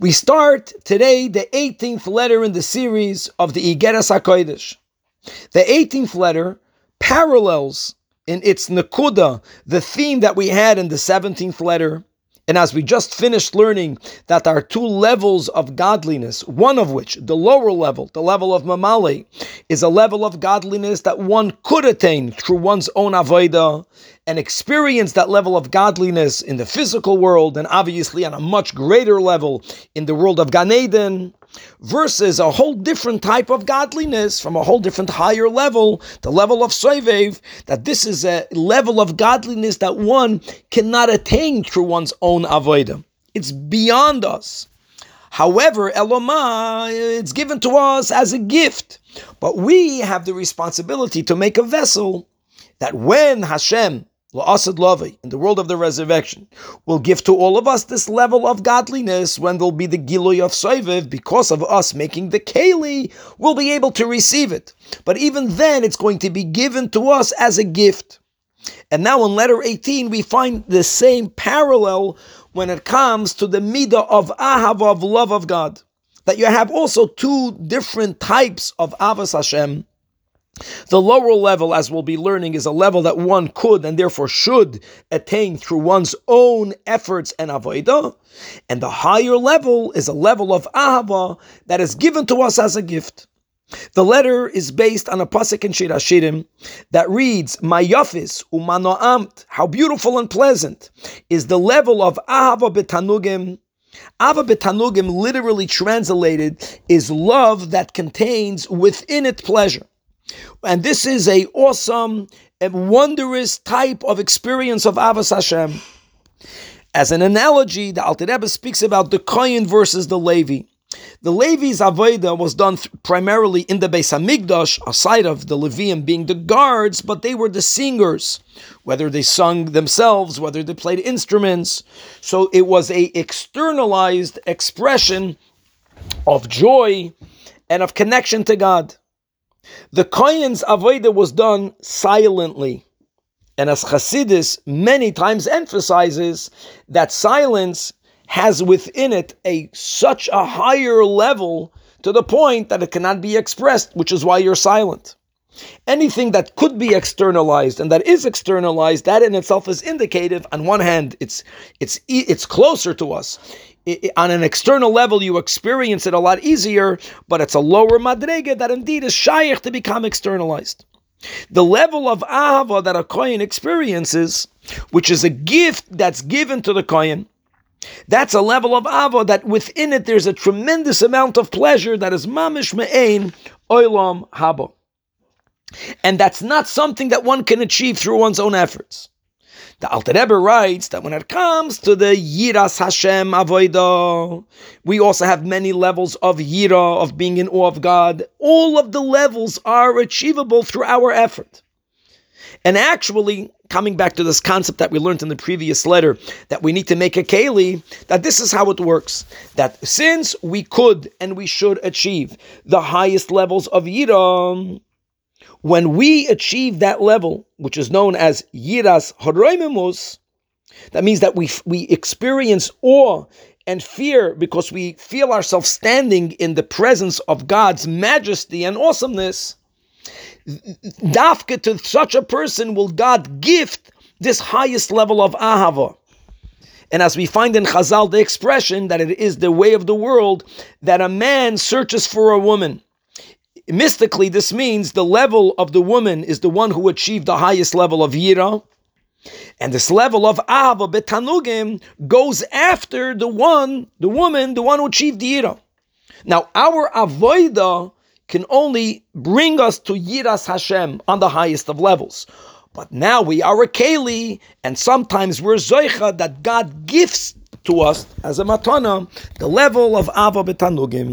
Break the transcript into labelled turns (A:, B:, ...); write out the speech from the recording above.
A: We start today the 18th letter in the series of the Igeras HaKodesh. The 18th letter parallels in its Nakuda the theme that we had in the 17th letter. And as we just finished learning that there are two levels of godliness, one of which, the lower level, the level of Mamali, is a level of godliness that one could attain through one's own Avodah and experience that level of godliness in the physical world and obviously on a much greater level in the world of Gan Eden versus a whole different type of godliness from a whole different higher level, the level of Soivev, that this is a level of godliness that one cannot attain through one's own Avodah. It's beyond us. However, Eloma, it's given to us as a gift. But we have the responsibility to make a vessel that when Hashem La'asad Lavi, in the world of the resurrection, will give to all of us this level of godliness when there'll be the Giloy of Soiviv, because of us making the Keli, we'll be able to receive it. But even then, it's going to be given to us as a gift. And now in letter 18, we find the same parallel when it comes to the midah of ahava, of love of God. That you have also two different types of avas Hashem the lower level, as we'll be learning, is a level that one could and therefore should attain through one's own efforts and avodah. And the higher level is a level of ahava that is given to us as a gift. The letter is based on a pasuk in Shir Hashirim that reads, "Mayafis umanoamt." How beautiful and pleasant is the level of ahava betanugim. Ava betanugim, literally translated, is love that contains within it pleasure. And this is a awesome and wondrous type of experience of Avas Hashem. As an analogy, the Alter Rebbe speaks about the Kohen versus the Levi. The Levi's Avodah was done th- primarily in the Beis Hamikdash, aside of the Levium being the guards, but they were the singers, whether they sung themselves, whether they played instruments. So it was a externalized expression of joy and of connection to God. The Kohen's Avodah was done silently. And as Chassidus many times emphasizes, that silence has within it a such a higher level to the point that it cannot be expressed, which is why you're silent. Anything that could be externalized and that is externalized, that in itself is indicative. On one hand, it's it's it's closer to us on an external level, you experience it a lot easier, but it's a lower madrega that indeed is shaykh to become externalized. The level of ahava that a kohen experiences, which is a gift that's given to the kohen, that's a level of ava that within it there's a tremendous amount of pleasure that is mamish me'ain oilam haba. And that's not something that one can achieve through one's own efforts. The Alter Rebbe writes that when it comes to the Yiras Hashem Avodah, we also have many levels of Yira, of being in awe of God. All of the levels are achievable through our effort. And actually, coming back to this concept that we learned in the previous letter, that we need to make a keli, that this is how it works. That since we could and we should achieve the highest levels of Yira, when we achieve that level, which is known as Yiras Horoimimus, that means that we, we experience awe and fear because we feel ourselves standing in the presence of God's majesty and awesomeness. Dafka to such a person will God gift this highest level of ahava. And as we find in Chazal the expression that it is the way of the world that a man searches for a woman mystically, this means the level of the woman is the one who achieved the highest level of yira, and this level of ava betanugim goes after the one, the woman, the one who achieved yira. Now, our avoida can only bring us to yiras Hashem on the highest of levels. But now we are a keli, and sometimes we're zoicha that God gifts to us as a matana the level of ava betanugim.